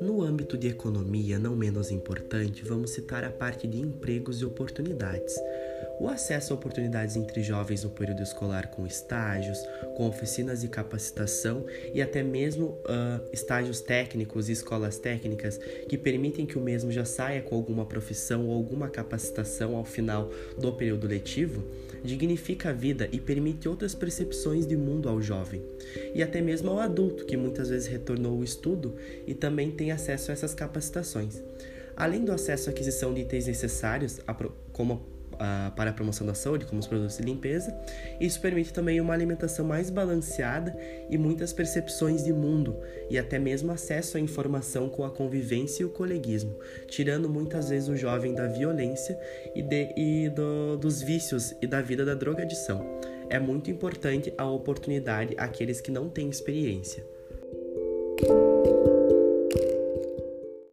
No âmbito de economia, não menos importante, vamos citar a parte de empregos e oportunidades. O acesso a oportunidades entre jovens no período escolar com estágios, com oficinas de capacitação e até mesmo uh, estágios técnicos e escolas técnicas que permitem que o mesmo já saia com alguma profissão ou alguma capacitação ao final do período letivo, dignifica a vida e permite outras percepções de mundo ao jovem e até mesmo ao adulto que muitas vezes retornou ao estudo e também tem acesso a essas capacitações. Além do acesso à aquisição de itens necessários, como para a promoção da saúde, como os produtos de limpeza. Isso permite também uma alimentação mais balanceada e muitas percepções de mundo e até mesmo acesso à informação com a convivência e o coleguismo, tirando muitas vezes o jovem da violência e, de, e do, dos vícios e da vida da drogadição. É muito importante a oportunidade àqueles que não têm experiência.